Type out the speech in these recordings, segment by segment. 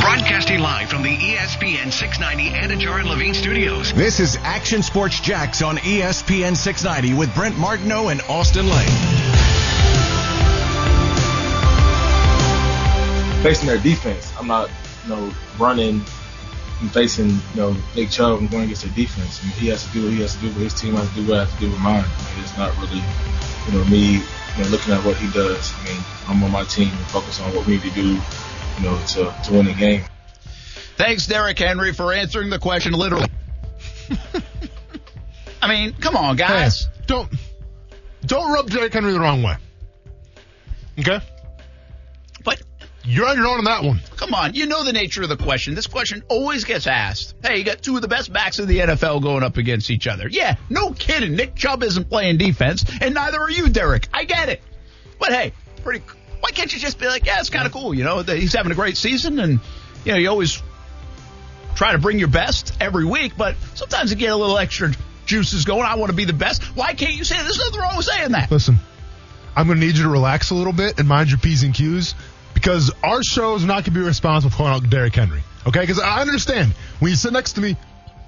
Broadcasting live from the ESPN 690 Anidjar and Levine studios. This is Action Sports Jax on ESPN 690 with Brent Martineau and Austin Lane. facing their defense. I'm not, you know, running and facing, you know, Nick Chubb and going against their defense. I mean, he has to do what he has to do with his team. I have to do what I have to do with mine. I mean, it's not really, you know, me, you know, looking at what he does. I mean, I'm on my team and focus on what we need to do, you know, to, to win the game. Thanks, Derrick Henry, for answering the question literally. I mean, come on, guys. Hey, don't don't rub Derrick Henry the wrong way. Okay? But You're on your own on that one. come on, you know the nature of the question. This question always gets asked. Hey, you got two of the best backs in the NFL going up against each other. Yeah, no kidding. Nick Chubb isn't playing defense, and neither are you, Derrick. I get it. But hey, pretty. Why can't you just be like, yeah, it's kind of cool. You know, he's having a great season, and you know, you always try to bring your best every week, but sometimes you get a little extra juices going. I want to be the best. Why can't you say there's nothing wrong with saying that? Listen, I'm going to need you to relax a little bit and mind your P's and Q's because our show is not going to be responsible for calling out Derrick Henry. Okay? Because I understand when you sit next to me,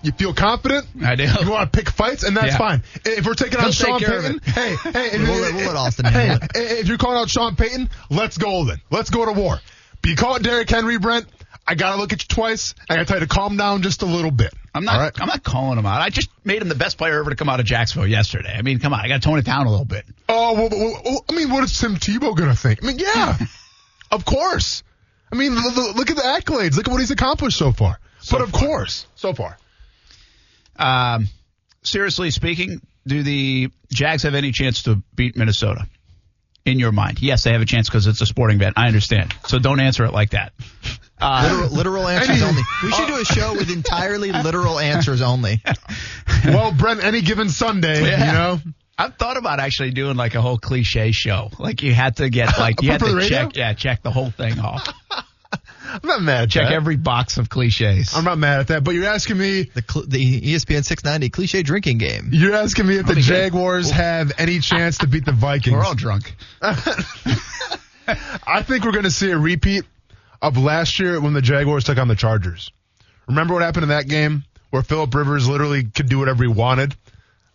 you feel confident. I do. You want to pick fights, and that's Yeah. fine. If we're taking He'll out Sean take care of Payton, it. hey, hey, if, We'll let- we'll let Austin hey, handle if you're calling out Sean Payton, let's go then. Let's go to war. But you call it Derrick Henry, Brent. I gotta look at you twice. I gotta tell you to calm down just a little bit. I'm not. All right? I'm not calling him out. I just made him the best player ever to come out of Jacksonville yesterday. I mean, come on. I got to tone it down a little bit. Oh, well, well, well, I mean, what is Tim Tebow going to think? I mean, yeah, of course. I mean, l- l- look at the accolades. Look at what he's accomplished so far. but of course, so far. Um, seriously speaking, do the Jags have any chance to beat Minnesota? In your mind, yes, they have a chance because it's a sporting bet. I understand. So don't answer it like that. Uh, Literal, literal answers only. We should do a show with entirely literal answers only. well, Brent, any given Sunday, Yeah. you know. I've thought about actually doing like a whole cliche show. Like you had to get like you had to radio? check, yeah, check the whole thing off. I'm not mad at Check that. every box of cliches. I'm not mad at that. But you're asking me, The, cl- the ESPN 690 cliche drinking game. you're asking me if the good. Jaguars have any chance to beat the Vikings. We're all drunk. I think we're going to see a repeat of last year when the Jaguars took on the Chargers. Remember what happened in that game where Philip Rivers literally could do whatever he wanted?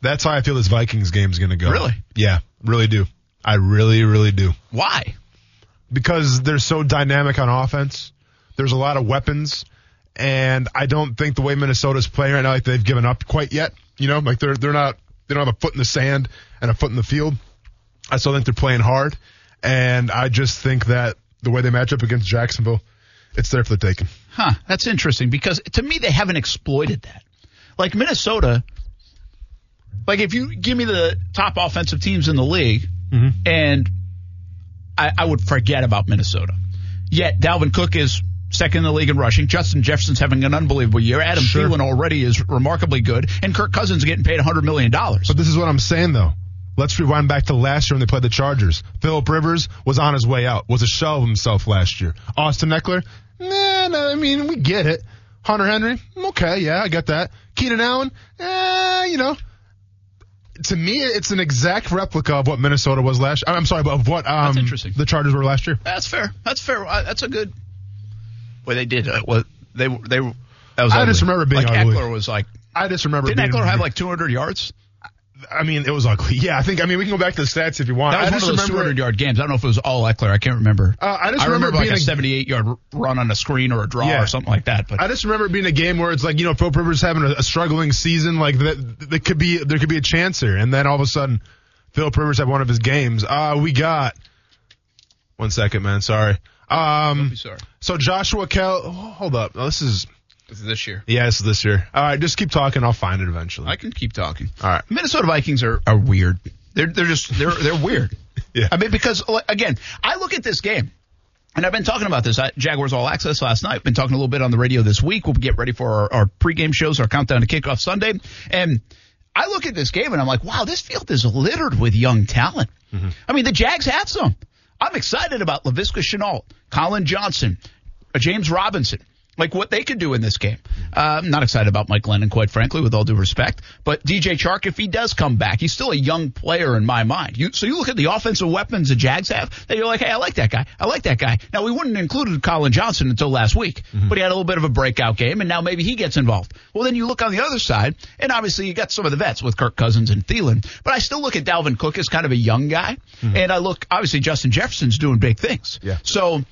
That's how I feel this Vikings game is going to go. Really? Yeah, really do. I really, really do. Why? Because they're so dynamic on offense. There's a lot of weapons, and I don't think the way Minnesota's playing right now, like they've given up quite yet. You know, like they're they're not they don't have a foot in the sand and a foot in the field. I still think they're playing hard, and I just think that the way they match up against Jacksonville, it's there for the taking. Huh, that's interesting because to me they haven't exploited that. Like Minnesota, like if you give me the top offensive teams in the league, mm-hmm. and I, I would forget about Minnesota. Yet Dalvin Cook is second in the league in rushing. Justin Jefferson's having an unbelievable year. Adam Sure. Thielen already is remarkably good, and Kirk Cousins is getting paid $100 million. But this is what I'm saying though. Let's rewind back to last year when they played the Chargers. Philip Rivers was on his way out, was a shell of himself last year. Austin Ekeler, nah, nah, I mean, we get it. Hunter Henry, okay, yeah, I get that. Keenan Allen, eh, you know. To me, it's an exact replica of what Minnesota was last year. I'm sorry, but of what um, the Chargers were last year. That's fair. That's fair. Uh, That's a good. Well, they did. Uh, well, they they. That was I just ugly. remember being like ugly. Ekeler was like. I just remember Didn't Ekeler have like 200 yards? I mean, it was ugly. Yeah, I think, I mean, we can go back to the stats if you want. That was I one just of those remember 200 yard games. I don't know if it was all Ekeler. I can't remember. Uh, I just I remember, remember like being a a- 78 yard run on a screen or a draw Yeah. or something like that. But I just remember it being a game where it's like you know Phil Rivers having a, a struggling season like that. That could be there could be a chance here, and then all of a sudden, Phil Rivers had one of his games. Uh, we got one second, man. Sorry. Um, sorry. so Joshua Kell, oh, hold up. Oh, this is This is this year. yeah, this is this year. All right, just keep talking. I'll find it eventually. I can keep talking. All right. Minnesota Vikings are, are weird. They're they're just they're they're weird. Yeah. I mean because again, I look at this game And I've been talking about this at Jaguars All Access last night. Been talking a little bit on the radio this week. We'll get ready for our, our pregame shows, our countdown to kickoff Sunday. And I look at this game and I'm like, wow, this field is littered with young talent. Mm-hmm. I mean, the Jags have some. I'm excited about Laviska Shenault, Collin Johnson, James Robinson, like what they could do in this game. Uh, I'm not excited about Mike Glennon, quite frankly, with all due respect. But DJ Chark, if he does come back, he's still a young player in my mind. You, so you look at the offensive weapons the Jags have, that you're like, hey, I like that guy. I like that guy. Now, we wouldn't have included Collin Johnson until last week, but he had a little bit of a breakout game, and now maybe he gets involved. Well, then you look on the other side, and obviously you got some of the vets with Kirk Cousins and Thielen, but I still look at Dalvin Cook as kind of a young guy, and I look, obviously Justin Jefferson's doing big things. Yeah. So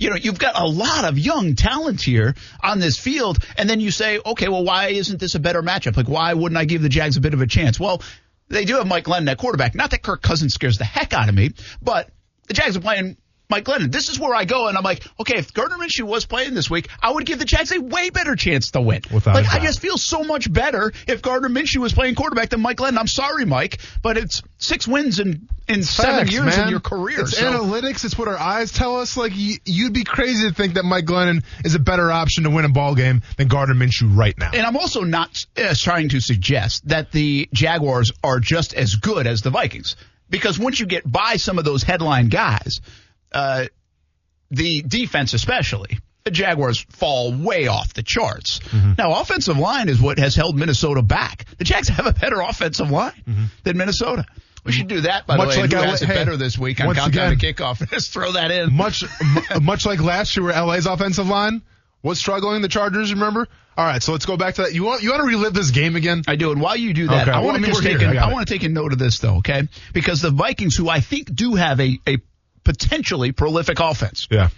you know, you've got a lot of young talent here on this field, and then you say, okay, well, why isn't this a better matchup? Like, why wouldn't I give the Jags a bit of a chance? Well, they do have Mike Glennon at quarterback. Not that Kirk Cousins scares the heck out of me, but the Jags are playing Mike Glennon. This is where I go, and I'm like, okay, if Gardner Minshew was playing this week, I would give the Jags a way better chance to win. Without like, I just feel so much better if Gardner Minshew was playing quarterback than Mike Glennon. I'm sorry, Mike, but it's six wins in in seven years man. in your career. It's so- analytics. It's what our eyes tell us. Like y- you'd be crazy to think that Mike Glennon is a better option to win a ball game than Gardner Minshew right now. And I'm also not uh, trying to suggest that the Jaguars are just as good as the Vikings. Because once you get by some of those headline guys, uh, the defense especially, the Jaguars fall way off the charts. Mm-hmm. Now, offensive line is what has held Minnesota back. The Jags have a better offensive line than Minnesota. We should do that, by Mm-hmm. Much the way. like who has it hey, better this week on once Countdown to Kickoff? Just throw that in. much much like last year where LA's offensive line was struggling, the Chargers, remember? All right, so let's go back to that. You want you want to relive this game again? I do. And while you do that, Okay. I want I to mean, take an, I I want to take a note of this though, okay? Because the Vikings, who I think do have a, a potentially prolific offense, Yeah.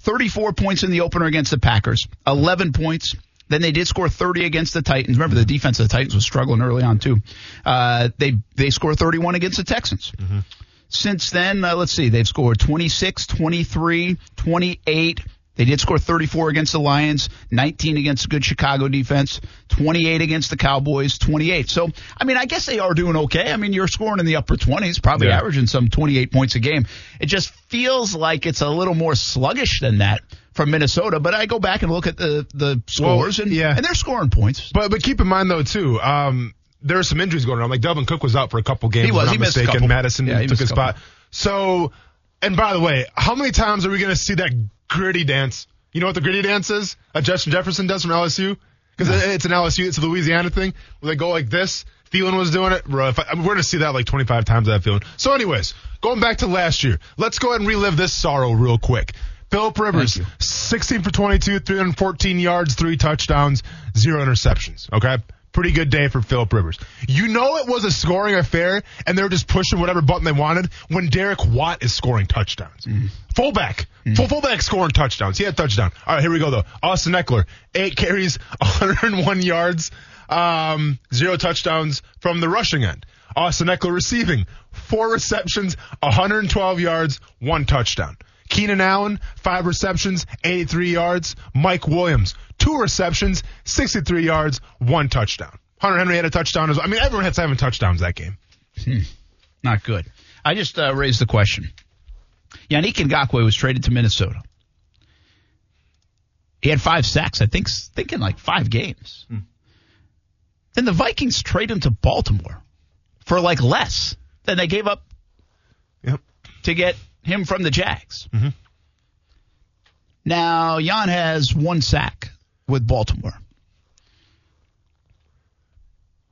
34 points in the opener against the Packers, 11 points. Then they did score 30 against the Titans. Remember, the defense of the Titans was struggling early on too. Uh, they they scored 31 against the Texans. Since then, uh, let's see, they've scored 26, 23, 28. They did score 34 against the Lions, 19 against a good Chicago defense, 28 against the Cowboys, 28. So, I mean, I guess they are doing okay. I mean, you're scoring in the upper 20s, probably Yeah. averaging some 28 points a game. It just feels like it's a little more sluggish than that from Minnesota. But I go back and look at the the scores, and yeah. and they're scoring points. But but keep in mind though too, um, there are some injuries going on. Like Dalvin Cook was out for a couple games. He was. He missed a mistaken. couple. Mattison Yeah, he took his a spot. So, and by the way, how many times are we going to see that Griddy dance? You know what the Griddy dance is? A Justin Jefferson does from LSU? Because it's an LSU, it's a Louisiana thing where they go like this. Thielen was doing it. If I, mean, we're going to see that like 25 times. That feeling. So, anyways, going back to last year, let's go ahead and relive this sorrow real quick. Philip Rivers, 16 for 22, 314 yards, three touchdowns, zero interceptions. Okay. Pretty good day for Philip Rivers. You know it was a scoring affair, and they were just pushing whatever button they wanted when Derek Watt is scoring touchdowns. Fullback. Full fullback scoring touchdowns. He had a touchdown. All right, here we go though. Austin Ekeler, eight carries, 101 yards, um, zero touchdowns from the rushing end. Austin Ekeler receiving, four receptions, 112 yards, one touchdown. Keenan Allen, five receptions, 83 yards. Mike Williams, two receptions, 63 yards, one touchdown. Hunter Henry had a touchdown as well. I mean, everyone had seven touchdowns that game. Hmm. Not good. I just uh, raised the question. Yannick Ngakoue was traded to Minnesota. He had five sacks, I think, thinking like five games. Hmm. Then the Vikings trade him to Baltimore for like less than they gave up Yep. to get him from the Jags. Mm-hmm. Now, Yann has one sack with Baltimore.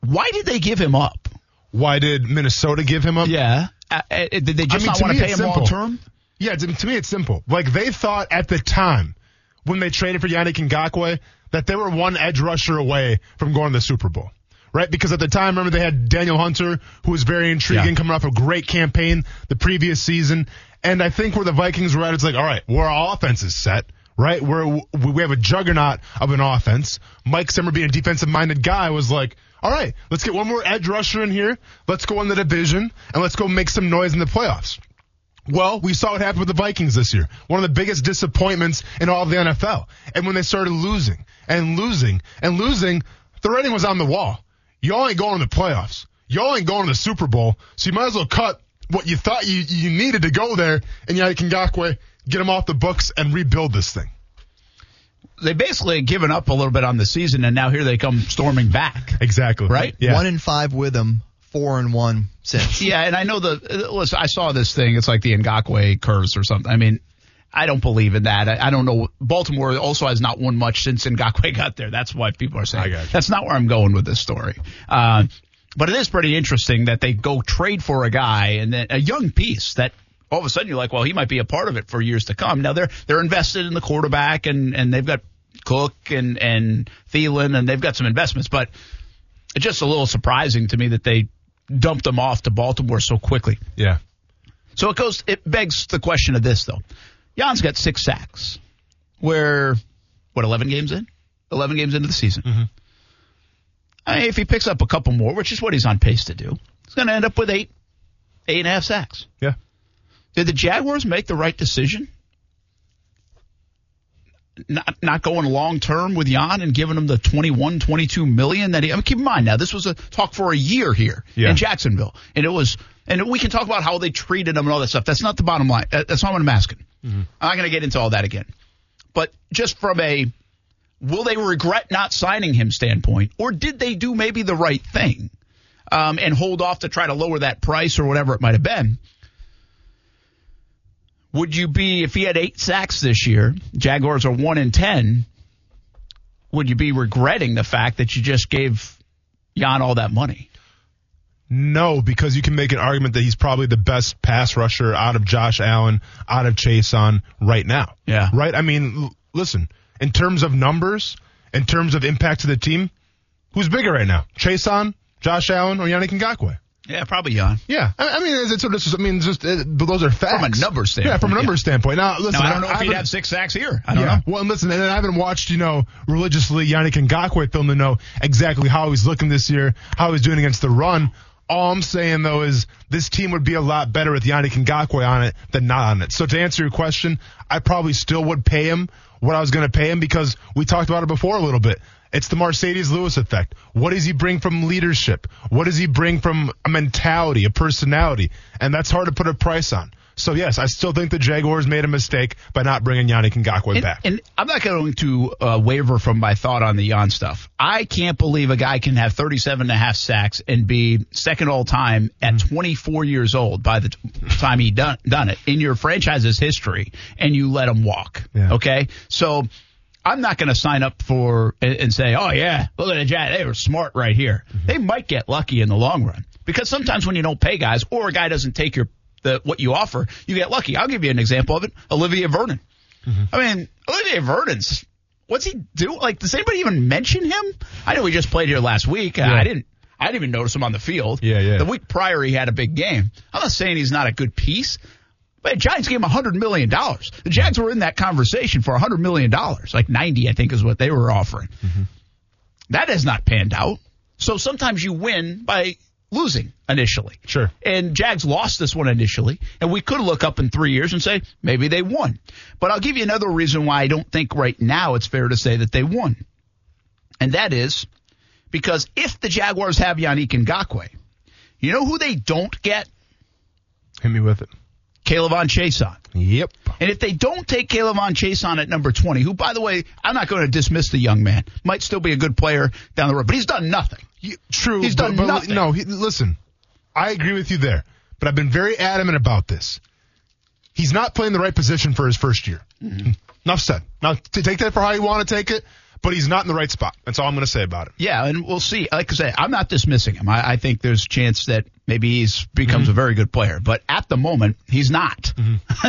Why did they give him up? Why did Minnesota give him up? Yeah. Uh, uh, did they just I mean, not to want to pay it's him simple. long term? Yeah, to, to me it's simple. Like they thought at the time when they traded for Yannick Ngakoue that they were one edge rusher away from going to the Super Bowl. Right? Because at the time, remember they had Danielle Hunter, who was very intriguing, Yeah. coming off a great campaign the previous season. And I think where the Vikings were at, it's like, all right, well, our offense is set. Right? Where we have a juggernaut of an offense. Mike Zimmer being a defensive minded guy was like, all right, let's get one more edge rusher in here. Let's go in the division and let's go make some noise in the playoffs. Well, we saw what happened with the Vikings this year. One of the biggest disappointments in all of the NFL. And when they started losing and losing and losing, the rating was on the wall. Y'all ain't going to the playoffs. Y'all ain't going to the Super Bowl. So you might as well cut what you thought you, you needed to go there. And Yannick Ngakoue get him off the books, and rebuild this thing. They basically given up a little bit on the season, and now here they come storming back. Exactly. Right? Yeah. One in five with them, four and one since. Yeah, and I know the. Listen, I saw this thing. It's like the Ngakoue curse or something. I mean, I don't believe in that. I, I don't know. Baltimore also has not won much since Ngakoue got there. That's why people are saying. I got. That's not where I'm going with this story. Uh, but it is pretty interesting that they go trade for a guy and then a young piece that all of a sudden you're like, well, he might be a part of it for years to come. Now they're they're invested in the quarterback and and they've got Cook and and Thielen and they've got some investments, but it's just a little surprising to me that they dumped him off to Baltimore so quickly. Yeah. So it goes. It begs the question of this though. Yann's got six sacks. We're what eleven games in? Eleven games into the season. Mm-hmm. I mean, if he picks up a couple more, which is what he's on pace to do, he's going to end up with eight, eight and a half sacks. Yeah. Did the Jaguars make the right decision? Not not going long term with Yann and giving him the 21, 22 million that he. I mean, keep in mind now, this was a talk for a year here Yeah. in Jacksonville, and it was. And we can talk about how they treated him and all that stuff. That's not the bottom line. That's not what I'm asking. I'm not going to get into all that again. But just from a will they regret not signing him standpoint, or did they do maybe the right thing um, and hold off to try to lower that price or whatever it might have been? Would you be if he had eight sacks this year? Jaguars are one in ten. Would you be regretting the fact that you just gave Yann all that money? No, because you can make an argument that he's probably the best pass rusher out of Josh Allen, out of Chaisson right now. Yeah. Right? I mean, l- listen, in terms of numbers, in terms of impact to the team, who's bigger right now? Chaisson, Josh Allen, or Yannick Ngakoue? Yeah, probably Yann. Yeah, I, I mean, it's, it's, it's, I mean, just but those are facts From a numbers standpoint, Yeah, from a numbers yeah. standpoint. Now, listen, Now I don't know if he'd have six sacks here. I don't yeah. know. Well, and listen, and I haven't watched, you know, religiously Yannick Ngakoue film to know exactly how he's looking this year, how he's doing against the run. All I'm saying though is this team would be a lot better with Yannick Ngakoue on it than not on it. So to answer your question, I probably still would pay him what I was going to pay him because we talked about it before a little bit. It's the Mercedes Lewis effect. What does he bring from leadership? What does he bring from a mentality, a personality? And that's hard to put a price on. So yes, I still think the Jaguars made a mistake by not bringing Yannick Ngakoue And, back. and I'm not going to uh, waver from my thought on the Yann stuff. I can't believe a guy can have 37 and a half sacks and be second all time at Mm-hmm. 24 years old by the t- time he done done it in your franchise's history, and you let him walk. Yeah. Okay, so. I'm not going to sign up for and, and say, "Oh yeah, look at the Jazz. They were smart right here." Mm-hmm. They might get lucky in the long run because sometimes when you don't pay guys or a guy doesn't take your the what you offer, you get lucky. I'll give you an example of it. Olivier Vernon. I mean, Olivier Vernon's what's he do? Like, does anybody even mention him? I know he just played here last week. Uh, I didn't. I didn't even notice him on the field. Yeah, yeah. The week prior, he had a big game. I'm not saying he's not a good piece, but Giants gave him $100 million. The Jags were in that conversation for $100 million. Like 90, I think, is what they were offering. That has not panned out. So sometimes you win by losing initially. Sure. And Jags lost this one initially, and we could look up in three years and say maybe they won. But I'll give you another reason why I don't think right now it's fair to say that they won. And that is because if the Jaguars have Yannick Ngakoue, you know who they don't get? Hit me with it. K'Lavon Chaisson. Yep. And if they don't take K'Lavon Chaisson at number 20, who, by the way, I'm not going to dismiss the young man, might still be a good player down the road, but he's done nothing. You- true. He's done but, nothing. No, he, listen. I agree with you there, but I've been very adamant about this. He's not playing the right position for his first year. Mm-hmm. Enough said. Now, to take that for how you want to take it, but he's not in the right spot. That's all I'm going to say about it. Yeah, and we'll see. Like I say, I'm not dismissing him. I, I think there's a chance that maybe he's becomes a very good player, but at the moment he's not.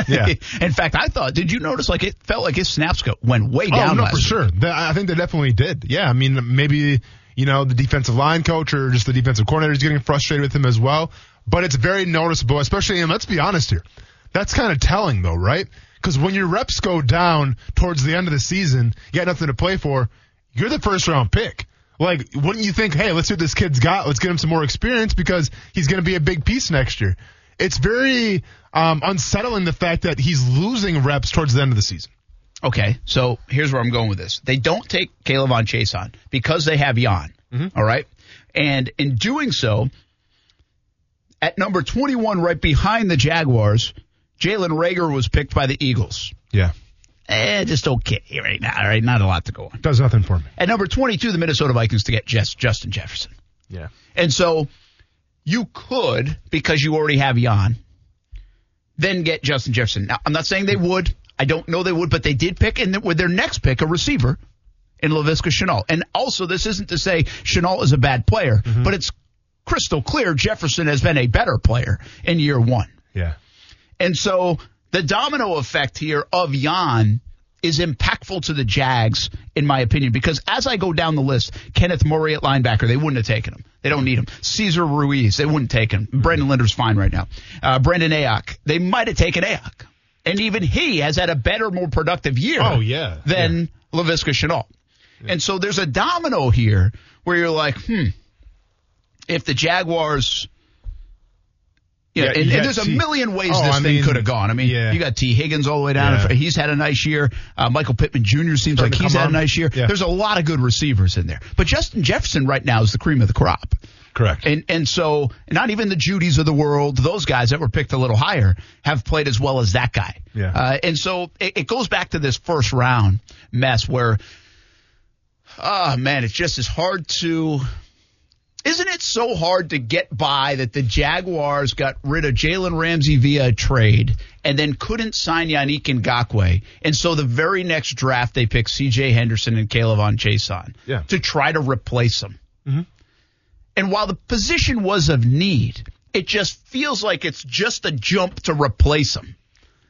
Yeah. In fact, I thought. Did you notice? Like it felt like his snaps go, went way down. oh, no, for week. sure. I think they definitely did. Yeah, I mean, maybe, you know, the defensive line coach or just the defensive coordinator is getting frustrated with him as well. But it's very noticeable, especially, and let's be honest here. That's kind of telling, though, right? Because when your reps go down towards the end of the season, you got nothing to play for, you're the first round pick. Like, wouldn't you think, hey, let's see what this kid's got. Let's get him some more experience because he's going to be a big piece next year. It's very um, unsettling the fact that he's losing reps towards the end of the season. Okay, so here's where I'm going with this. They don't take K'Lavon Chaisson because they have Yann. all right, and in doing so, at number 21, right behind the Jaguars, Jalen Reagor was picked by the Eagles. Yeah. Eh, just okay right now. All right, not a lot to go on. Does nothing for me. At number 22, the Minnesota Vikings to get Jess, Justin Jefferson. Yeah. And so you could, because you already have Yann, then get Justin Jefferson. Now, I'm not saying they would. I don't know they would, but they did pick, and with their next pick, a receiver in Laviska Shenault. And also, this isn't to say Shenault is a bad player, but it's crystal clear Jefferson has been a better player in year one. Yeah. And so the domino effect here of Yann is impactful to the Jags, in my opinion, because as I go down the list, Kenneth Murray at linebacker, they wouldn't have taken him. They don't need him. Cesar Ruiz, they wouldn't take him. Brandon Linder's fine right now. Uh, Brandon Aiyuk, they might have taken Aiyuk. And even he has had a better, more productive year Oh, yeah. than Laviska Shenault. And so there's a domino here where you're like, hmm, if the Jaguars yeah, Yeah, and, and there's a T- million ways Oh, this I thing mean, could have gone. I mean, yeah. you got Tee Higgins all the way down. Yeah. He's had a nice year. Uh, Michael Pittman Jr. seems Starting like he's had a nice year. Yeah. There's a lot of good receivers in there. But Justin Jefferson right now is the cream of the crop. Correct. And and so not even the Jeudys of the world, those guys that were picked a little higher, have played as well as that guy. Yeah. Uh, and so it, it goes back to this first round mess where, oh man, it's just as hard to. Isn't it so hard to get by that the Jaguars got rid of Jalen Ramsey via a trade and then couldn't sign Yannick Ngakoue? And so the very next draft they picked C.J. Henderson and K'Lavon Chaisson Yeah. to try to replace them. And while the position was of need, it just feels like it's just a jump to replace them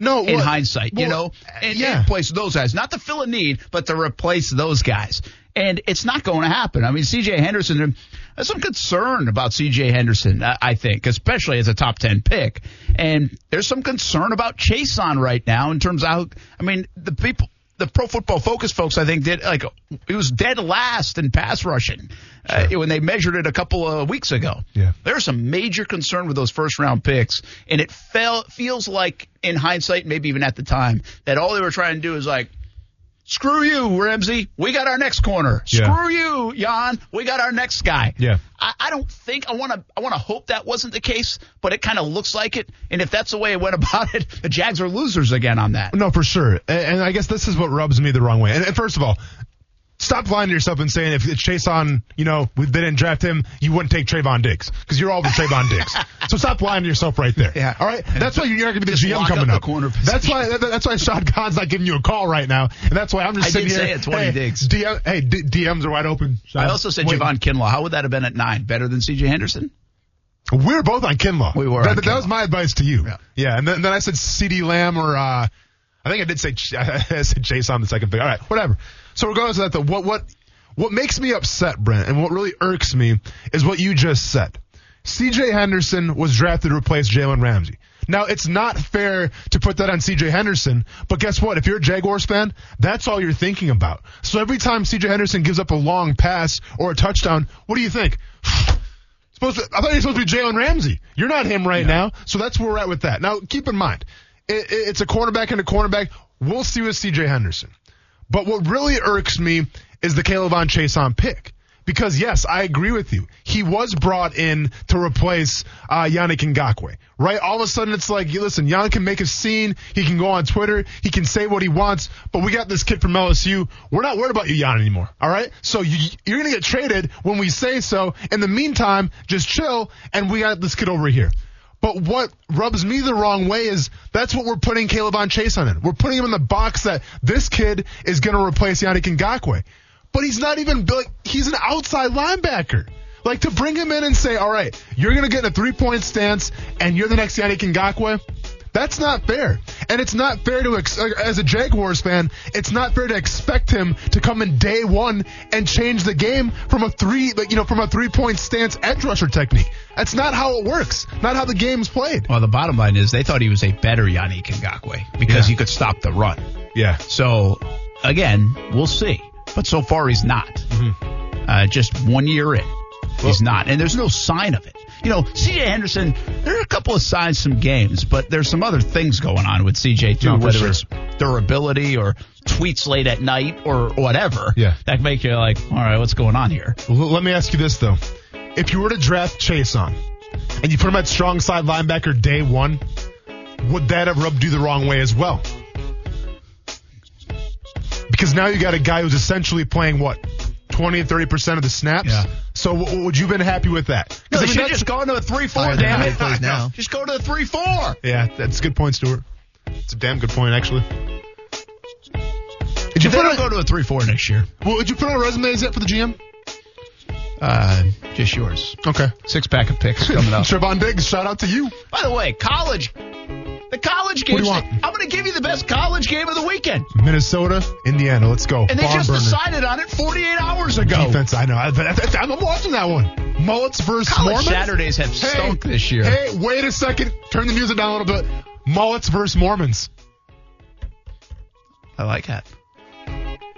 no, in well- hindsight, you know, and, yeah. and replace those guys, not to fill a need, but to replace those guys. And it's not going to happen. I mean, C.J. Henderson, there's some concern about C.J. Henderson, I I think, especially as a top 10 pick. And there's some concern about Chaisson right now in terms of how, I mean, the people, the Pro Football Focus folks, I think, did like it was dead last in pass rushing uh, when they measured it a couple of weeks ago. Yeah. there's some major concern with those first round picks, and it felt feels like in hindsight, maybe even at the time, that all they were trying to do is like. Screw you, Ramsey. We got our next corner. Yeah. Screw you, Yann. We got our next guy. Yeah. I, I don't think I want to. I want to hope that wasn't the case, but it kind of looks like it. And if that's the way it went about it, the Jags are losers again on that. No, for sure. And, and I guess this is what rubs me the wrong way. And, and first of all, stop lying to yourself and saying if it's Chaisson, you know, we they didn't draft him, you wouldn't take Trevon Diggs because you're all over Trevon Diggs. So stop lying to yourself right there. Yeah. All right. That's why you're not going to be the GM coming up up. the that's why. That, that's why Shad Khan's not giving you a call right now, and that's why I'm just saying. I sitting did here. say it, 20 hey, Diggs. DM, hey, D- DMs are wide open. Sean. I also said Wait. Javon Kinlaw. How would that have been at nine? Better than C.J. Henderson? We were both on Kinlaw. We were That, that was my advice to you. Yeah. Yeah, and then, then I said CeeDee Lamb or uh, I think I did say I said Chaisson the second pick. All right, whatever. So regardless of that, though, what what what makes me upset, Brent, and what really irks me is what you just said. C.J. Henderson was drafted to replace Jalen Ramsey. Now, it's not fair to put that on C.J. Henderson, but guess what? If you're a Jaguars fan, that's all you're thinking about. So every time C.J. Henderson gives up a long pass or a touchdown, what do you think? Supposed to, I thought you were supposed to be Jalen Ramsey. You're not him right now. So that's where we're at with that. Now, keep in mind, it, it- it's a cornerback and a cornerback. We'll see with C.J. Henderson. But what really irks me is the K'Lavon Chaisson pick. Because yes, I agree with you. He was brought in to replace uh, Yannick Ngakoue, right? All of a sudden, it's like, listen, Yannick can make a scene. He can go on Twitter. He can say what he wants. But we got this kid from LSU. We're not worried about you, Yann, anymore. All right. So you, you're gonna get traded when we say so. In the meantime, just chill, and we got this kid over here. But what rubs me the wrong way is that's what we're putting K'Lavon Chaisson in. We're putting him in the box that this kid is going to replace Yannick Ngakoue. But he's not even like he's an outside linebacker. Like to bring him in and say, "All right, you're going to get in a three-point stance and you're the next Yannick Ngakoue." That's not fair. And it's not fair to ex- as a Jaguars fan, it's not fair to expect him to come in day 1 and change the game from a 3 like you know, from a three-point stance edge rusher technique. That's not how it works. Not how the game's played. Well, the bottom line is they thought he was a better Yannick Ngakoue because Yeah. he could stop the run. Yeah. So, again, we'll see. But so far, he's not. Mm-hmm. Uh, just one year in, he's not. And there's no sign of it. You know, CJ Henderson, there are a couple of signs, some games, but there's some other things going on with CJ, too, No, whether sure. it's durability or tweets late at night or whatever. Yeah. That make you like, all right, what's going on here? Well, let me ask you this though: If you were to draft Chaisson, and you put him at strong side linebacker day one, would that have rubbed you the wrong way as well? Because now you got a guy who's essentially playing what? 20 and 30% of the snaps? Yeah. So w- would you have been happy with that? No, I mean, should just go into a 3 4, Higher damn it. he plays now. Just go to a 3 4. Yeah, that's a good point, Stuart. It's a damn good point, actually. Did you put on, go to a 3 4 next year, well, did you put on resumes yet for the GM? Uh, just yours. Okay. Six pack of picks coming up. Trevon Diggs, shout out to you. By the way, college. The college What do you want? I'm going to give you the best college game of the weekend. Minnesota, Indiana, let's go. And they Barn just burner. decided on it 48 hours ago. Defense, I know. I, am watching that one. Mullets versus College Mormons. Saturdays have stunk this year. Hey, wait a second. Turn the music down a little bit. Mullets versus Mormons. I like that.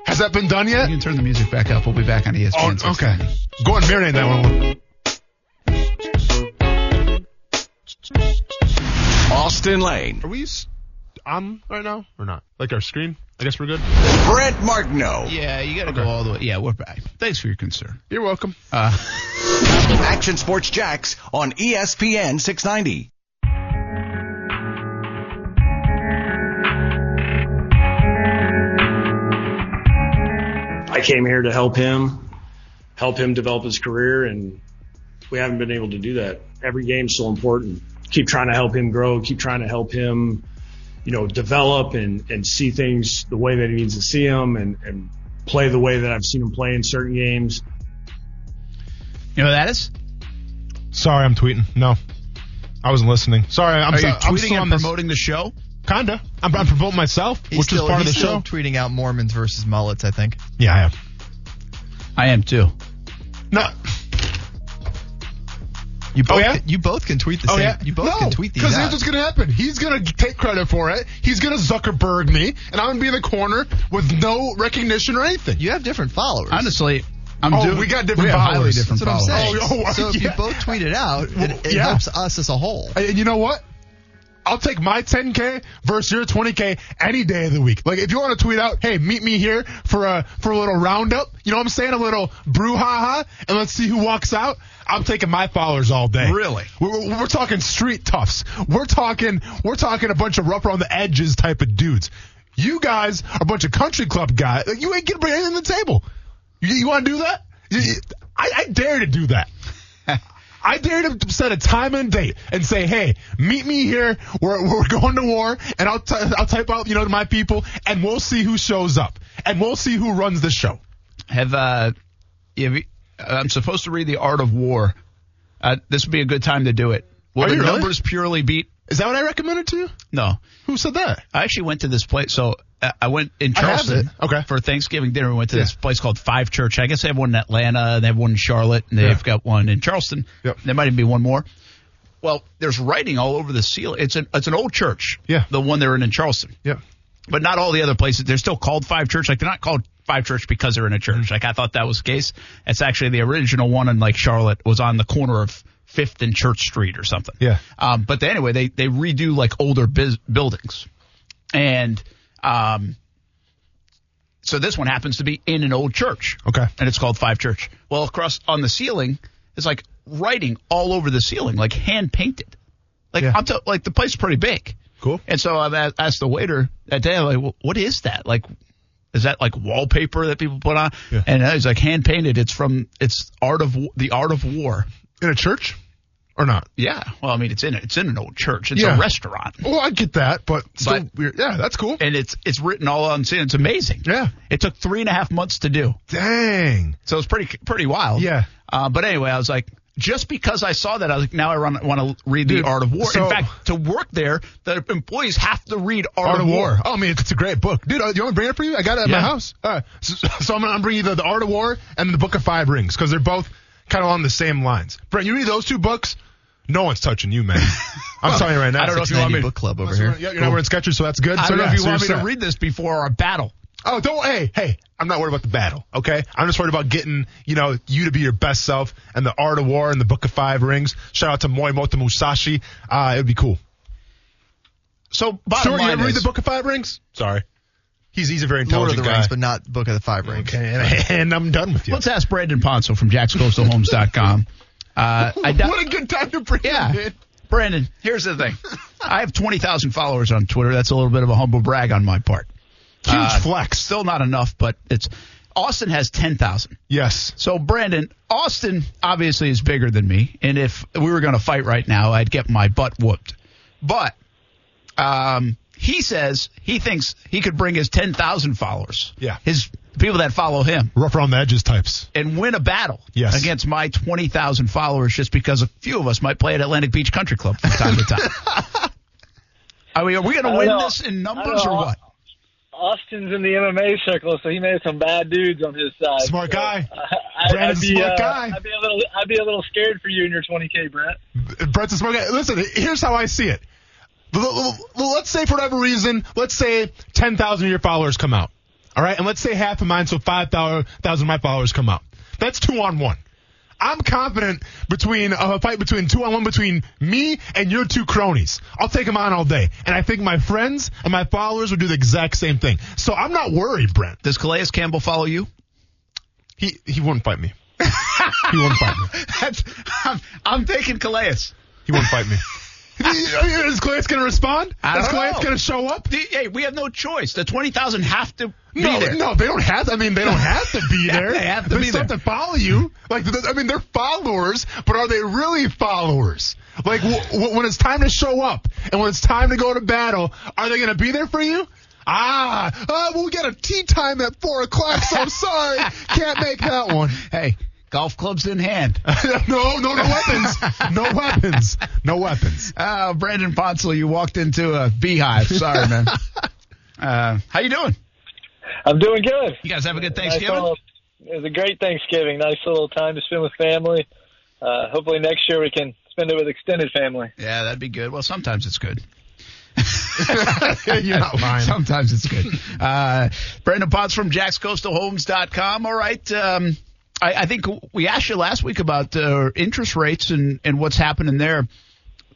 Has that been done yet? You can turn the music back up. We'll be back on ESPN. Oh, okay. Go and marinate that one. Austin Lane, Are we s- on right now or not? Like our screen? I guess we're good. Brent Martineau. Yeah, you got to go all the way. Yeah, we're back. Thanks for your concern. You're welcome. Uh, Action Sports Jax on ESPN 690. I came here to help him, help him develop his career, and we haven't been able to do that. Every game's so important. Keep trying to help him grow. Keep trying to help him, you know, develop and and see things the way that he needs to see them, and and play the way that I've seen him play in certain games. you know what that is? Sorry, I'm tweeting. No. I wasn't listening. Sorry, I'm, Are so, you I'm tweeting still on and this. promoting the show? Kinda. I'm, I'm promoting myself, He's which still, is part of the still show. tweeting out Mormons versus mullets, I think. Yeah, I am. I am too. No. You both, Oh, yeah? can, you both can tweet the Oh same. yeah, You both no, can tweet these Because out. here's what's gonna happen. He's gonna take credit for it. He's gonna Zuckerberg me, and I'm gonna be in the corner with no recognition or anything. you have different followers. Honestly, I'm Oh, doing. we got different have highly followers. different That's what I'm saying. Oh, oh, so if you both tweet it out, it, it yeah. helps us as a whole. And you know what? I'll take my 10k versus your 20k any day of the week. Like if you want to tweet out, "Hey, meet me here for a for a little roundup," you know what I'm saying? A little brouhaha, and let's see who walks out. I'm taking my followers all day. Really? We're, we're, talking street toughs. We're talking we're talking a bunch of rough around the edges type of dudes. You guys are a bunch of country club guys. Like, you ain't gonna bring anything to the table. You, you want to do that? I, I dare to do that. I dare to set a time and date and say, "Hey, meet me here. We're, we're going to war, and I'll t- I'll type out you know to my people, and we'll see who shows up, and we'll see who runs the show." Have uh, have you- I'm supposed to read the Art of War. Uh, this would be a good time to do it. Will Are the really? numbers purely beat? Is that what I recommended to you? No, Who said that? I actually went to this place. So uh, I went in Charleston. Okay. for Thanksgiving dinner. We went to this place called Five Church. I guess they have one in Atlanta. They have one in Charlotte. And they've Yeah. got one in Charleston. Yep. There might even be one more. Well, there's writing all over the ceiling. It's an it's an old church. Yeah. The one they're in in Charleston. Yeah. But not all the other places. They're still called Five Church. Like they're not called Five Church because they're in a church. Like I thought that was the case. It's actually the original one in like Charlotte was on the corner of Fifth and Church Street or something. Yeah. Um, but they, anyway, they they redo like older biz- buildings, and um, so this one happens to be in an old church. Okay. And it's called Five Church. Well, across on the ceiling is like writing all over the ceiling, like hand painted. Like Yeah. I'm t- like the place is pretty big. Cool. And so I asked the waiter that day, I'm like, well, what is that? Like, is that like wallpaper that people put on? Yeah. And he's like, hand painted. It's from it's art of the art of war. In a church, or not? Yeah. Well, I mean, it's in it's in an old church. It's Yeah. a restaurant, Well, I get that, but But- weird. Yeah, that's cool. and it's it's written all on sin. It's amazing. Yeah. It took three and a half months to do, Dang. so it's pretty pretty wild. Yeah. Uh, but anyway, I was like. Just because I saw that, I was like, now I want to read the Art of War. so- In fact, to work there, the employees have to read Art, Art of War. Oh, I mean, it's a great book, dude. uh, You want to bring it for you? I got it at Yeah. my house. All right. So, so I'm gonna I'm you the, the Art of War and the Book of Five Rings because they're both kind of on the same lines. Brent, you read those two books, no one's touching you, man. I'm telling you right now. I don't know if you want me- book club over Unless here. You're, yeah, you're not wearing Skechers, so that's good. I so don't know yeah, if you so want me you're to read this before our battle. Oh, don't. Hey, hey. I'm not worried about the battle. Okay. I'm just worried about getting you know you to be your best self and the Art of War and the Book of Five Rings. Shout out to Miyamoto Musashi. Uh, it would be cool. So, bottom Stuart, you line ever read the Book of Five Rings? Sorry. He's he's a very Lord of the guy. Rings, but not Book of the Five Rings. okay, and, and I'm done with you. Let's ask Brandon Ponso from jackscoastalhomes.com. Uh, I doubt- what a good time to bring yeah. him in. Brandon, here's the thing. I have 20,000 followers on Twitter. That's a little bit of a humble brag on my part. Huge Uh, flex. Still not enough, but it's Austin has 10,000. Yes. So Brandon, Austin obviously is bigger than me, and if we were going to fight right now, I'd get my butt whooped. But um, he says he thinks he could bring his 10,000 followers, Yeah. his people that follow him, Rough around the edges types. and win a battle Yes. against my 20,000 followers just because a few of us might play at Atlantic Beach Country Club from time to time. I mean, are we going to win know. this in numbers or what? Austin's in the MMA circle, so he made some bad dudes on his side. Smart So, guy. I, I'd a be, smart uh, guy. I'd be a little, I'd be a little scared for you and your 20k, Brett. Brett's a smart guy. Listen, here's how I see it. Let's say for whatever reason, let's say 10,000 of your followers come out. All right. And let's say half of mine, so 5,000 of my followers come out. That's two on one. I'm confident between a fight between two on one between me and your two cronies. I'll take them on all day. And I think my friends and my followers would do the exact same thing. So I'm not worried, Brent. Does Calais Campbell follow you? He, he wouldn't fight me. he wouldn't fight me. That's, I'm, I'm taking Calais. He wouldn't fight me. Is Calais going to respond? I Is know. going to show up? The- Hey, we have no choice. The 20,000 have to be No, there. no, they don't have. I mean, they don't have to be there. they have to They be still there. have to follow you. Like, I mean, they're followers, but are they really followers? Like, w- w- when it's time to show up and when it's time to go to battle, are they going to be there for you? Ah, uh, well, we got a tea time at four o'clock, so I'm sorry, can't make that one. Hey, golf clubs in hand. no, no, no weapons, no weapons, no weapons. Uh, Brandon Ponsel, you walked into a beehive. Sorry, man. Uh, how you doing? I'm doing good. You guys have a good Thanksgiving? little- it was a great Thanksgiving. Nice little time to spend with family. Uh, hopefully next year we can spend it with extended family. Yeah, that'd be good. Well, sometimes it's good. You're not lying. Sometimes it's good. Uh, Brandon Potts from jackscoastalhomes.com. All right. Um, I, I think we asked you last week about uh, interest rates and, and what's happening there.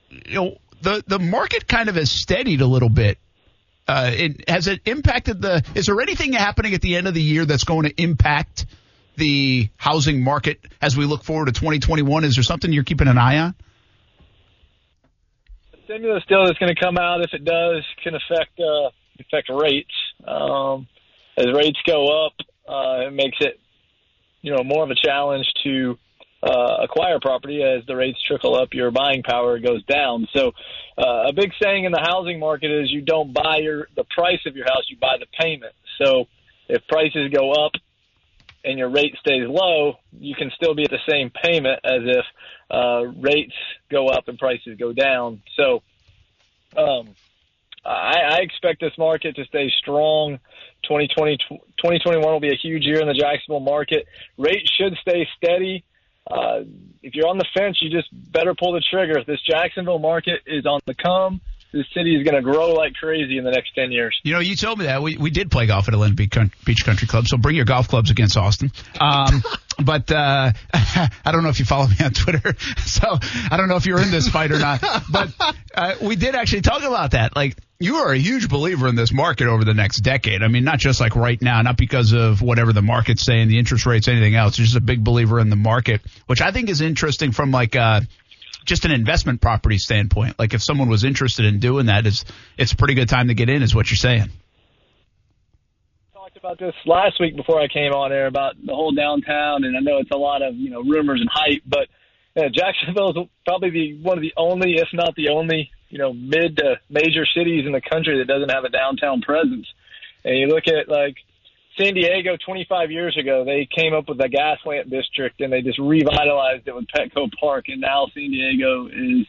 You know, the, the market kind of has steadied a little bit. Uh, it, has it impacted the? Is there anything happening at the end of the year that's going to impact the housing market as we look forward to 2021? Is there something you're keeping an eye on? The stimulus deal that's going to come out, if it does, can affect uh, affect rates. Um, as rates go up, uh, it makes it you know more of a challenge to uh, acquire property as the rates trickle up. Your buying power goes down. So, uh, a big saying in the housing market is you don't buy your the price of your house, you buy the payment. So, if prices go up and your rate stays low, you can still be at the same payment as if uh, rates go up and prices go down. So, um, I, I expect this market to stay strong. 2020, 2021 will be a huge year in the Jacksonville market. Rates should stay steady. Uh, if you're on the fence, you just better pull the trigger. This Jacksonville market is on the come. This city is going to grow like crazy in the next 10 years. You know, you told me that we we did play golf at Atlantic Beach Beach Country Club, so bring your golf clubs against Austin. Um, but uh, I don't know if you follow me on Twitter, so I don't know if you're in this fight or not. But uh, we did actually talk about that. Like, you are a huge believer in this market over the next decade. I mean, not just like right now, not because of whatever the market's saying, the interest rates, anything else. You're just a big believer in the market, which I think is interesting from like. Uh, just an investment property standpoint. Like if someone was interested in doing that, it's it's a pretty good time to get in, is what you're saying. talked about this last week before I came on air about the whole downtown, and I know it's a lot of you know rumors and hype, but uh, Jacksonville is probably the one of the only, if not the only, you know, mid to major cities in the country that doesn't have a downtown presence. And you look at like San Diego 25 years ago, they came up with the Gaslamp district and they just revitalized it with Petco Park, and now San Diego is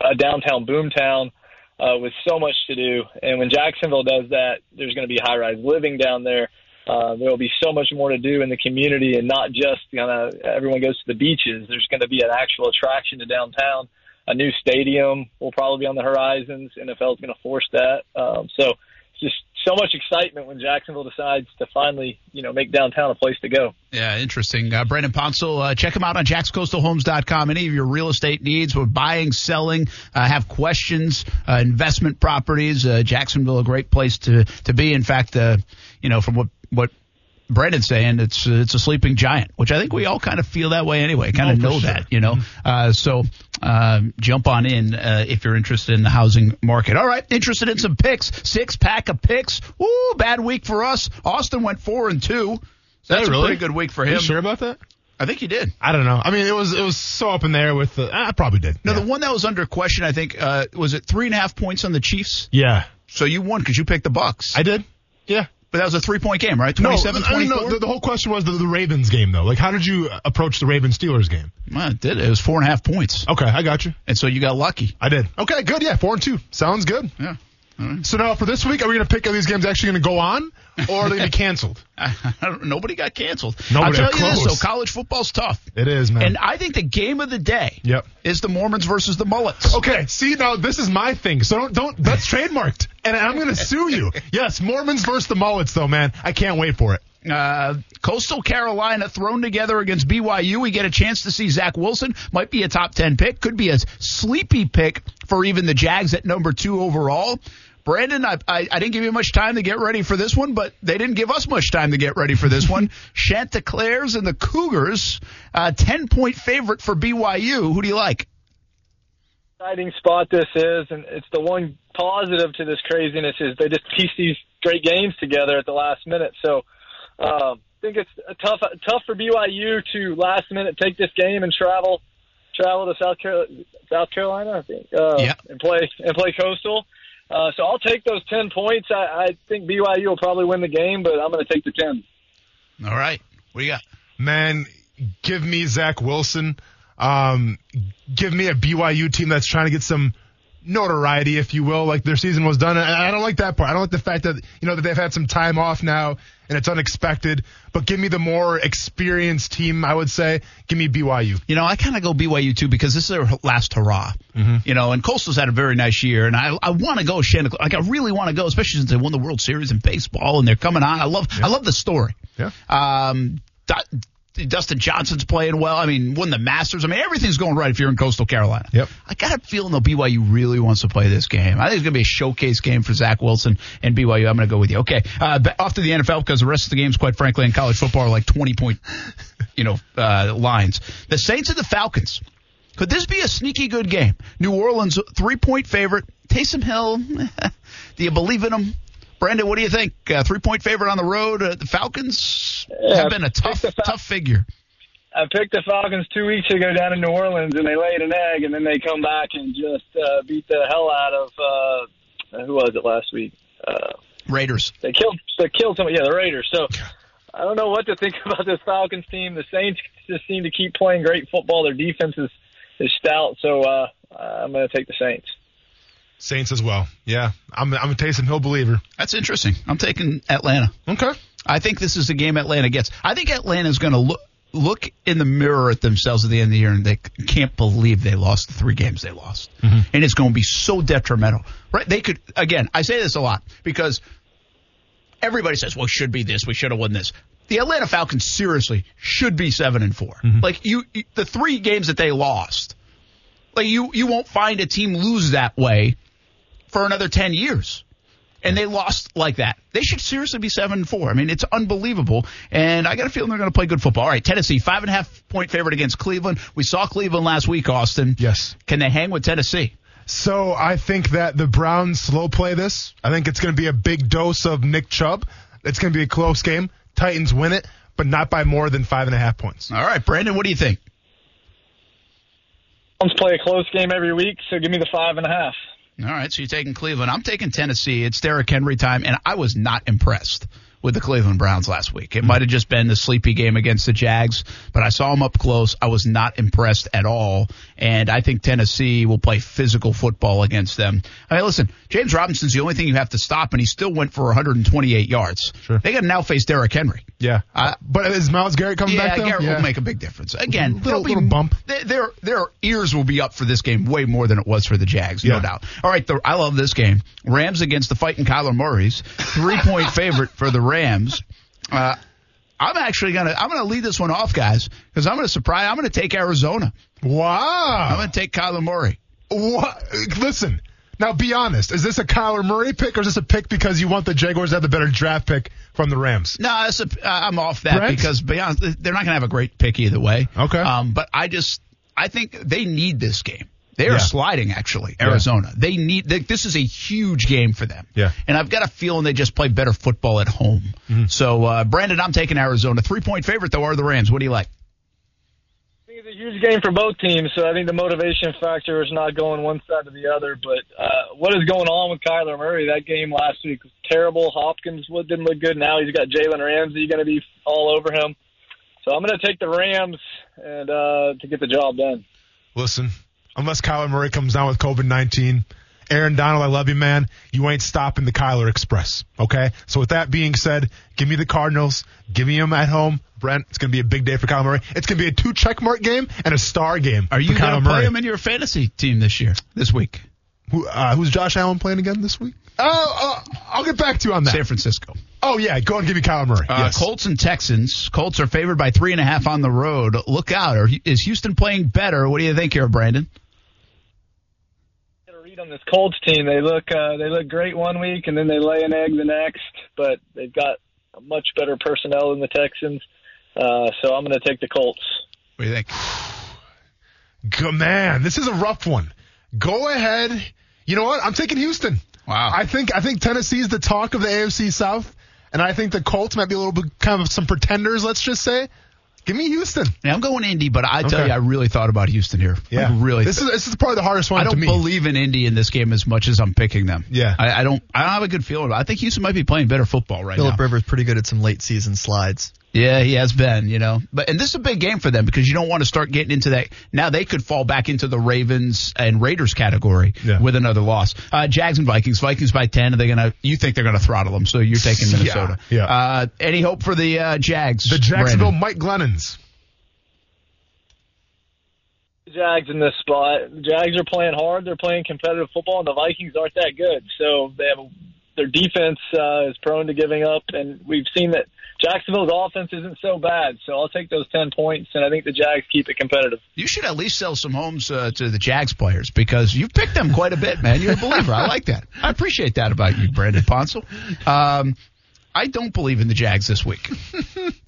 a downtown boomtown uh, with so much to do. And when Jacksonville does that, there's going to be high rise living down there. Uh, there will be so much more to do in the community, and not just kind of everyone goes to the beaches. There's going to be an actual attraction to downtown. A new stadium will probably be on the horizons. NFL is going to force that. Um, so it's just so much excitement when Jacksonville decides to finally, you know, make downtown a place to go. Yeah, interesting. Uh, Brandon Ponsel, uh, check him out on jackscoastalhomes.com. Any of your real estate needs, with buying, selling, uh, have questions, uh, investment properties. Uh, Jacksonville, a great place to to be. In fact, uh, you know, from what what Brandon's saying it's it's a sleeping giant, which I think we all kind of feel that way anyway. Kind of Oh, know sure. that, you know. Uh, so um, jump on in uh, if you're interested in the housing market. All right, interested in some picks? Six pack of picks. Ooh, bad week for us. Austin went four and two. So that's Hey, a really? pretty good week for him. sure about that? I think he did. I don't know. I mean, it was it was so up in there with the. I probably did. No, yeah. the one that was under question, I think, uh, was it three and a half points on the Chiefs? yeah, So you won because you picked the Bucs. I did. Yeah. But that was a three point game, right? No, 27 I mean, no, the, the whole question was the, the Ravens game, though. Like, how did you approach the Ravens Steelers game? Well, it did. It was four and a half points. Okay, I got you. And so you got lucky. I did. Okay, good. Yeah, four and two. Sounds good. Yeah. So now for this week, are we going to pick are these games actually going to go on, or are they going to be canceled? I nobody got canceled. Nobody I'll tell you this, though, college football's tough. It is, man. And I think the game of the day Yep. is the Mormons versus the Mullets. Okay, see now this is my thing. So don't don't that's trademarked, and I'm going to sue you. Yes, Mormons versus the mullets, though, man. I can't wait for it. Uh, Coastal Carolina thrown together against BYU. We get a chance to see Zach Wilson. Might be a top 10 pick. Could be a sleepy pick for even the Jags at number two overall. Brandon, I, I, I didn't give you much time to get ready for this one, but they didn't give us much time to get ready for this one. Chanticleers and the Cougars, uh, 10 point favorite for BYU. Who do you like? Exciting spot this is, and it's the one positive to this craziness is they just piece these great games together at the last minute. So um, I think it's a tough tough for BYU to last minute take this game and travel travel to South Carolina, South Carolina, I think, uh, Yeah. and play and play Coastal. Uh, so I'll take those ten points. I, I think BYU will probably win the game, but I'm going to take the ten. All right. What do you got? Man, give me Zach Wilson. Um, give me a BYU team that's trying to get some notoriety, if you will, like their season was done. And I don't like that part. I don't like the fact that you know that they've had some time off now and it's unexpected. But give me the more experienced team. I would say, give me BYU. You know, I kind of go BYU too because this is their last hurrah. You know, and Coastal's had a very nice year, and I I want to go Shannon. Like I really want to go, especially since they won the World Series in baseball and they're coming on. I love I love the story. Yeah. Um, Dustin Johnson's playing well. I mean, won the Masters. I mean, everything's going right if you're in Coastal Carolina. Yep. I got a feeling though BYU really wants to play this game. I think it's going to be a showcase game for Zach Wilson and BYU. I'm going to go with you. Okay. Uh, off to the NFL because the rest of the games, quite frankly, in college football are like 20 point, you know, uh, lines. The Saints and the Falcons. Could this be a sneaky good game? New Orleans three point favorite. Taysom Hill. do you believe in him? Brandon, what do you think? Uh, three point favorite on the road. Uh, the Falcons Yeah, have been a tough, Fal- tough figure. I picked the Falcons two weeks ago down in New Orleans, and they laid an egg, and then they come back and just uh, beat the hell out of uh, who was it last week? Uh, Raiders. they killed they killed somebody. Yeah, the Raiders. So I don't know what to think about this Falcons team. The Saints just seem to keep playing great football. Their defense is is stout. So uh, I'm going to take the Saints. Saints as well. Yeah, I'm I'm a Taysom Hill believer. That's interesting. I'm taking Atlanta. Okay. I think this is the game Atlanta gets. I think Atlanta's going to look look in the mirror at themselves at the end of the year and they can't believe they lost the three games they lost. Mm-hmm. And it's going to be so detrimental. Right? They could again, I say this a lot because everybody says, "Well, it should be this, we should have won this." The Atlanta Falcons seriously should be 7 and 4. Mm-hmm. Like you you- the three games that they lost. Like you you won't find a team lose that way for another 10 years and they lost like that. They should seriously be seven and four. I mean, it's unbelievable. And I got a feeling they're going to play good football. All right, Tennessee, five and a half point favorite against Cleveland. We saw Cleveland last week, Austin. Yes. Can they hang with Tennessee? So I think that the Browns slow play this. I think it's going to be a big dose of Nick Chubb. It's going to be a close game. Titans win it, but not by more than five and a half points. All right, Brandon, what do you think? Browns play a close game every week, so give me the five and a half. All right, so you're taking Cleveland. I'm taking Tennessee. It's Derrick Henry time, and I was not impressed with the Cleveland Browns last week. It might have just been the sleepy game against the Jags, but I saw them up close. I was not impressed at all, and I think Tennessee will play physical football against them. I mean, listen, James Robinson's the only thing you have to stop, and he still went for 128 yards. Sure. They got to now face Derrick Henry. Yeah. Uh, but is Myles Garrett coming yeah, back though? Garrett will make a big difference. Again, Little- be- little bump. Their, their their ears will be up for this game way more than it was for the Jags, no doubt. All right, the, I love this game. Rams against the fighting Kyler Murray's three point favorite for the Rams. Uh, I'm actually gonna I'm gonna lead this one off, guys, because I'm gonna surprise. I'm gonna take Arizona. Wow. I'm gonna take Kyler Murray. What? Listen. Now be honest. Is this a Kyler Murray pick or is this a pick because you want the Jaguars to have the better draft pick from the Rams. No, that's a, I'm off that Brent? because be honest, they're not going to have a great pick either way. Okay. Um, but I just I think they need this game. They are Yeah. sliding actually, Arizona. They need they, this is a huge game for them. Yeah. And I've got a feeling they just play better football at home. Mm-hmm. So uh, Brandon, I'm taking Arizona. Three point favorite though are the Rams. What do you like? I think it's a huge game for both teams, so I think the motivation factor is not going one side or the other. But uh, what is going on with Kyler Murray? That game last week was terrible. Hopkins wa- didn't look good. Now he's got Jalen Ramsey going to be all over him. So I'm going to take the Rams and uh, to get the job done. Listen, unless Kyler Murray comes down with COVID 19, Aaron Donald, I love you, man. You ain't stopping the Kyler Express. Okay? So with that being said, give me the Cardinals. Give me them at home. Brent, it's going to be a big day for Kyler Murray. It's going to be a two check mark game and a star game. Are you going to play Murray. him in your fantasy team this year, this week? Who, uh, who's Josh Allen playing again this week? Oh, uh, I'll get back to you on that. San Francisco. Oh, yeah. Go and give me Kyler Murray. Uh, yes. Colts and Texans. Colts are favored by three and a half on the road. Look out. Are, is Houston playing better? What do you think here, Brandon? Got to read on this Colts team. They look uh, they look great one week, and then they lay an egg the next. But they've got a much better personnel than the Texans. Uh, so I'm going to take the Colts. What do you think? Go, man, this is a rough one. Go ahead. You know what? I'm taking Houston. Wow. I think I think Tennessee's the talk of the AFC South, and I think the Colts might be a little bit kind of some pretenders. Let's just say, give me Houston. Yeah, I'm going Indy, but I tell Okay. you, I really thought about Houston here. Yeah, I really. This is this is probably the hardest one I don't believe in Indy in this game as much as I'm picking them. Yeah. I, I don't. I don't have a good feeling. I think Houston might be playing better football right now. Philip. Rivers pretty good at some late season slides. Yeah, he has been, you know. But and this is a big game for them because you don't want to start getting into that. Now they could fall back into the Ravens and Raiders category Yeah. with another loss. Uh, Jags and Vikings. Vikings by ten. Are they gonna? You think they're gonna throttle them? So you're taking Minnesota. yeah. Uh, any hope for the uh, Jags? the Jacksonville Brandon? Mike Glennons. Jags in this spot. The Jags are playing hard. They're playing competitive football, and the Vikings aren't that good. So they have their defense uh, is prone to giving up, and we've seen that Jacksonville's offense isn't so bad. So I'll take those ten points, and I think the Jags keep it competitive. You should at least sell some homes uh, to the Jags players because you've picked them quite a bit, man. You're a believer. I like that. I appreciate that about you, Brandon Ponsel. Um, I don't believe in the Jags this week,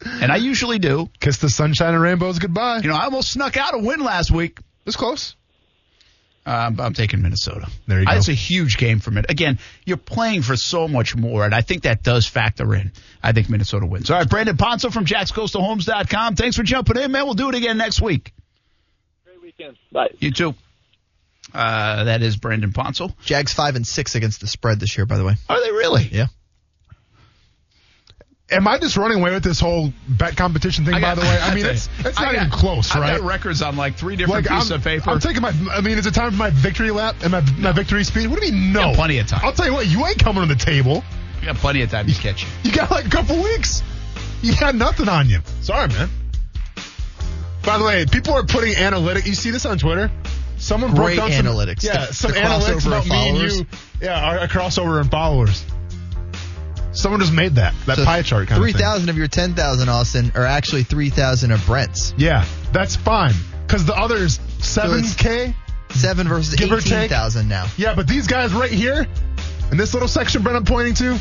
and I usually do. Kiss the sunshine and rainbows goodbye. You know, I almost snuck out a win last week. It was close. Um, I'm taking Minnesota. There you go. It's a huge game for me. Again, you're playing for so much more, and I think that does factor in. I think Minnesota wins. All right, Brandon Ponsel from JaxCoastalHomes.com. Thanks for jumping in, man. We'll do it again next week. Great weekend. Bye. You too. Uh, that is Brandon Ponsel. Jags five and six against the spread this year, by the way. Are they really? Yeah. Am I just running away with this whole bet competition thing? Got- by the way, I mean it's it's not got- even close, right? I've got records on like three different Like pieces I'm, of paper. I'm taking my. I mean, is it time for my victory lap and my my victory speed? What do you mean? No, got plenty of time. I'll tell you what. You ain't coming on the table. You got plenty of time to catch you. You got like a couple weeks. You got nothing on you. Sorry, man. By the way, people are putting analytics. You see this on Twitter? Someone Great broke down some- analytics. yeah, The- some the analytics about me and you. Yeah, our, a crossover in followers. Someone just made that that So pie chart kind Three of thing. of your ten thousand, Austin, are actually three thousand of Brent's. Yeah, that's fine. Because the others seven it's- k. Seven versus Give or eighteen now. Yeah, but these guys right here, in this little section Brent I'm pointing to,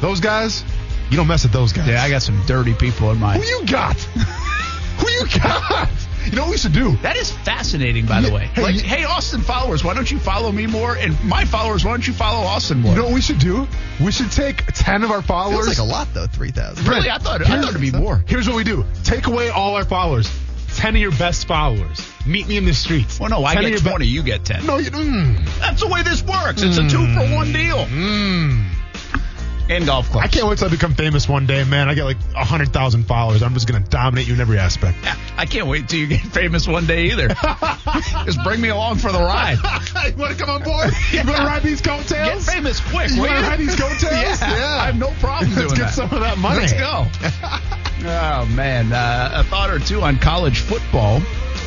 those guys, you don't mess with those guys. Yeah, I got some dirty people in my. Who you got? Who you got? You know what we should do? That is fascinating, by the way. hey, like, you- hey, Austin followers, why don't you follow me more? And my followers, why don't you follow Austin more? You know what we should do? We should take ten of our followers. Feels like a lot though. Three thousand. really? I thought, I thought it'd be more. Here's what we do: take away all our followers. Ten of your best followers. Meet me in the streets. Well, no, I 10 get your be- 20, you get 10. no, you. Mm, That's the way this works. It's a two for one deal. mm. And golf clubs. I can't wait till I become famous one day, man. I get like hundred thousand followers. I'm just gonna dominate you in every aspect. I can't wait till you get famous one day either. Just bring me along for the ride. you want to come on board? You want to ride these coattails? Get famous quick, You want to ride these coattails? Yeah, I have no problem doing that. Let's get some of that money. Let's go. oh man, uh, a thought or two on college football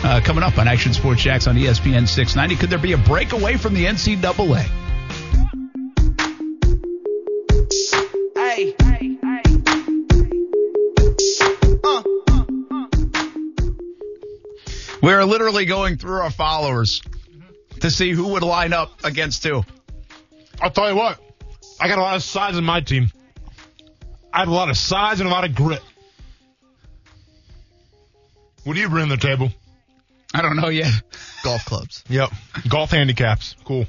uh, coming up on Action Sports Jax on ESPN 690. Could there be a breakaway from the NCAA? Hey. We're literally going through our followers to see who would line up against who. I'll tell you what. I got a lot of size in my team. I have a lot of size and a lot of grit. What do you bring to the table? I don't know yet. Golf clubs. Yep. Golf handicaps. Cool.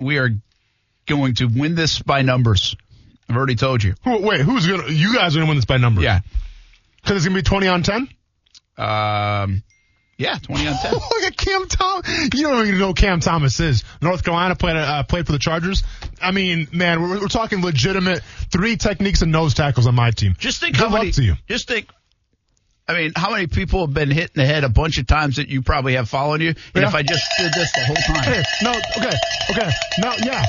We are going to win this by numbers. I've already told you. Who, wait, who's gonna? You guys are gonna win this by numbers? Yeah. Because it's gonna be twenty on ten. Um, yeah, 20 on 10. Look at Cam Thomas. You don't even know who Cam Thomas is. North Carolina played uh, played for the Chargers. I mean, man, we're, we're talking legitimate three techniques and nose tackles on my team. Just think Good how many, to you. Just think. I mean, how many people have been hit in the head a bunch of times that you probably have following you? And Yeah. if I just did this the whole time. Hey, no, okay, okay, no, yeah,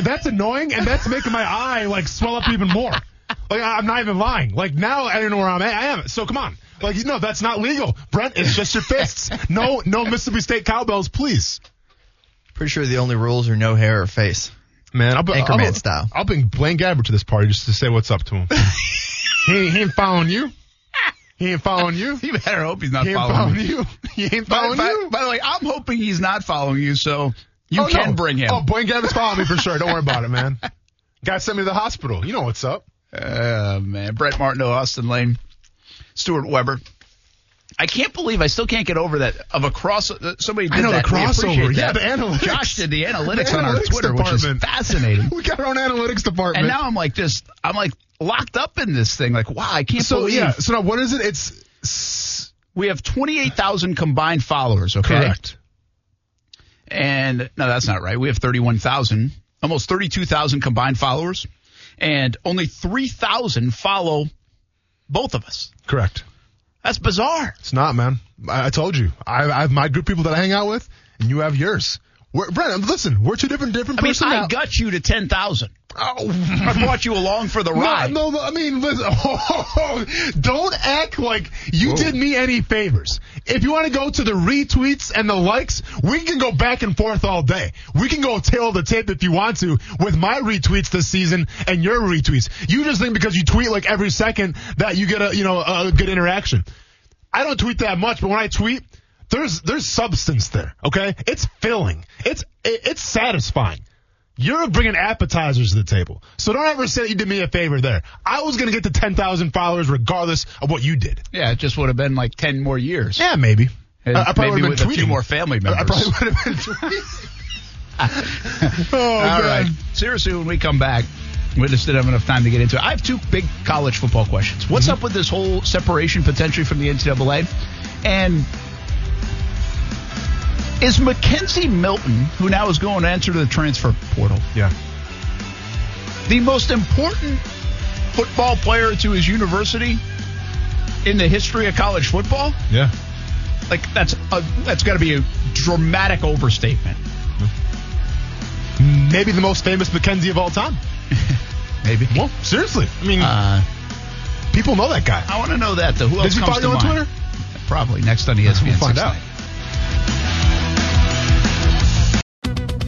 that's annoying, and that's making my eye like swell up even more. Like I- I'm not even lying. Like now I don't know where I'm at. I am. So come on. Like no, that's not legal, Brent. It's just your fists. No, no Mississippi State cowbells, please. Pretty sure the only rules are no hair or face. Man, I'll, Anchorman I'll, style. I'll bring Blaine Gabbert to this party just to say what's up to him. he, he ain't following you. He ain't following you. You better hope he's not He following following you. He ain't following by- you. by the way, I'm hoping he's not following you, so you Oh, can no. bring him. Oh, Blaine Gabbert's following me for sure. Don't worry about it, man. Guy sent me to the hospital. You know what's up. Oh, man. Brent Martineau, Austin Lane, Stuart Weber. I can't believe I still can't get over that of a cross. uh, Somebody did I know, the that. We crossover. Yeah, the analytics. Josh did the analytics The on our analytics Twitter, which is fascinating. We got our own analytics department. And now I'm like just, I'm like locked up in this thing. Like, wow, I can't so believe. yeah. So now what is it? It's We have 28,000 combined followers, okay? correct. And no, that's not right. We have 31,000, almost 32,000 combined followers, and only 3,000 follow both of us. Correct. That's bizarre. It's not, man. I, I told you. I, I have my group people that I hang out with, and you have yours. We're, Brent, listen, we're two different different I mean. I got you to 10,000. Oh. I brought you along for the ride. No, no, I mean, listen, don't act like you Whoa. did me any favors. If you want to go to the retweets and the likes, we can go back and forth all day. We can go tail the tape if you want to with my retweets this season and your retweets. You just think because you tweet like every second that you get a, you know, a good interaction. I don't tweet that much, but when I tweet, there's there's substance there. Okay, it's filling. It's it's satisfying. You're bringing appetizers to the table, so don't ever say that you did me a favor there. I was gonna get to ten thousand followers regardless of what you did. Yeah, it just would have been like 10 more years. Yeah, maybe. And I, probably would have been a few tweeting. more family members. I probably would have been tweeting. oh, All right. Seriously, when we come back, we just didn't have enough time to get into it. I have two big college football questions. What's mm-hmm. up with this whole separation potentially from the NCAA? And is McKenzie Milton, who now is going to enter the transfer portal, Yeah. the most important football player to his university in the history of college football? Yeah. Like that's a, that's got to be a dramatic overstatement. Maybe the most famous McKenzie of all time. Maybe. Well, seriously. I mean, Uh, people know that guy. I want to know that though. Who else Does he comes follow to on mind? Twitter? Probably next on ESPN. We'll find 690.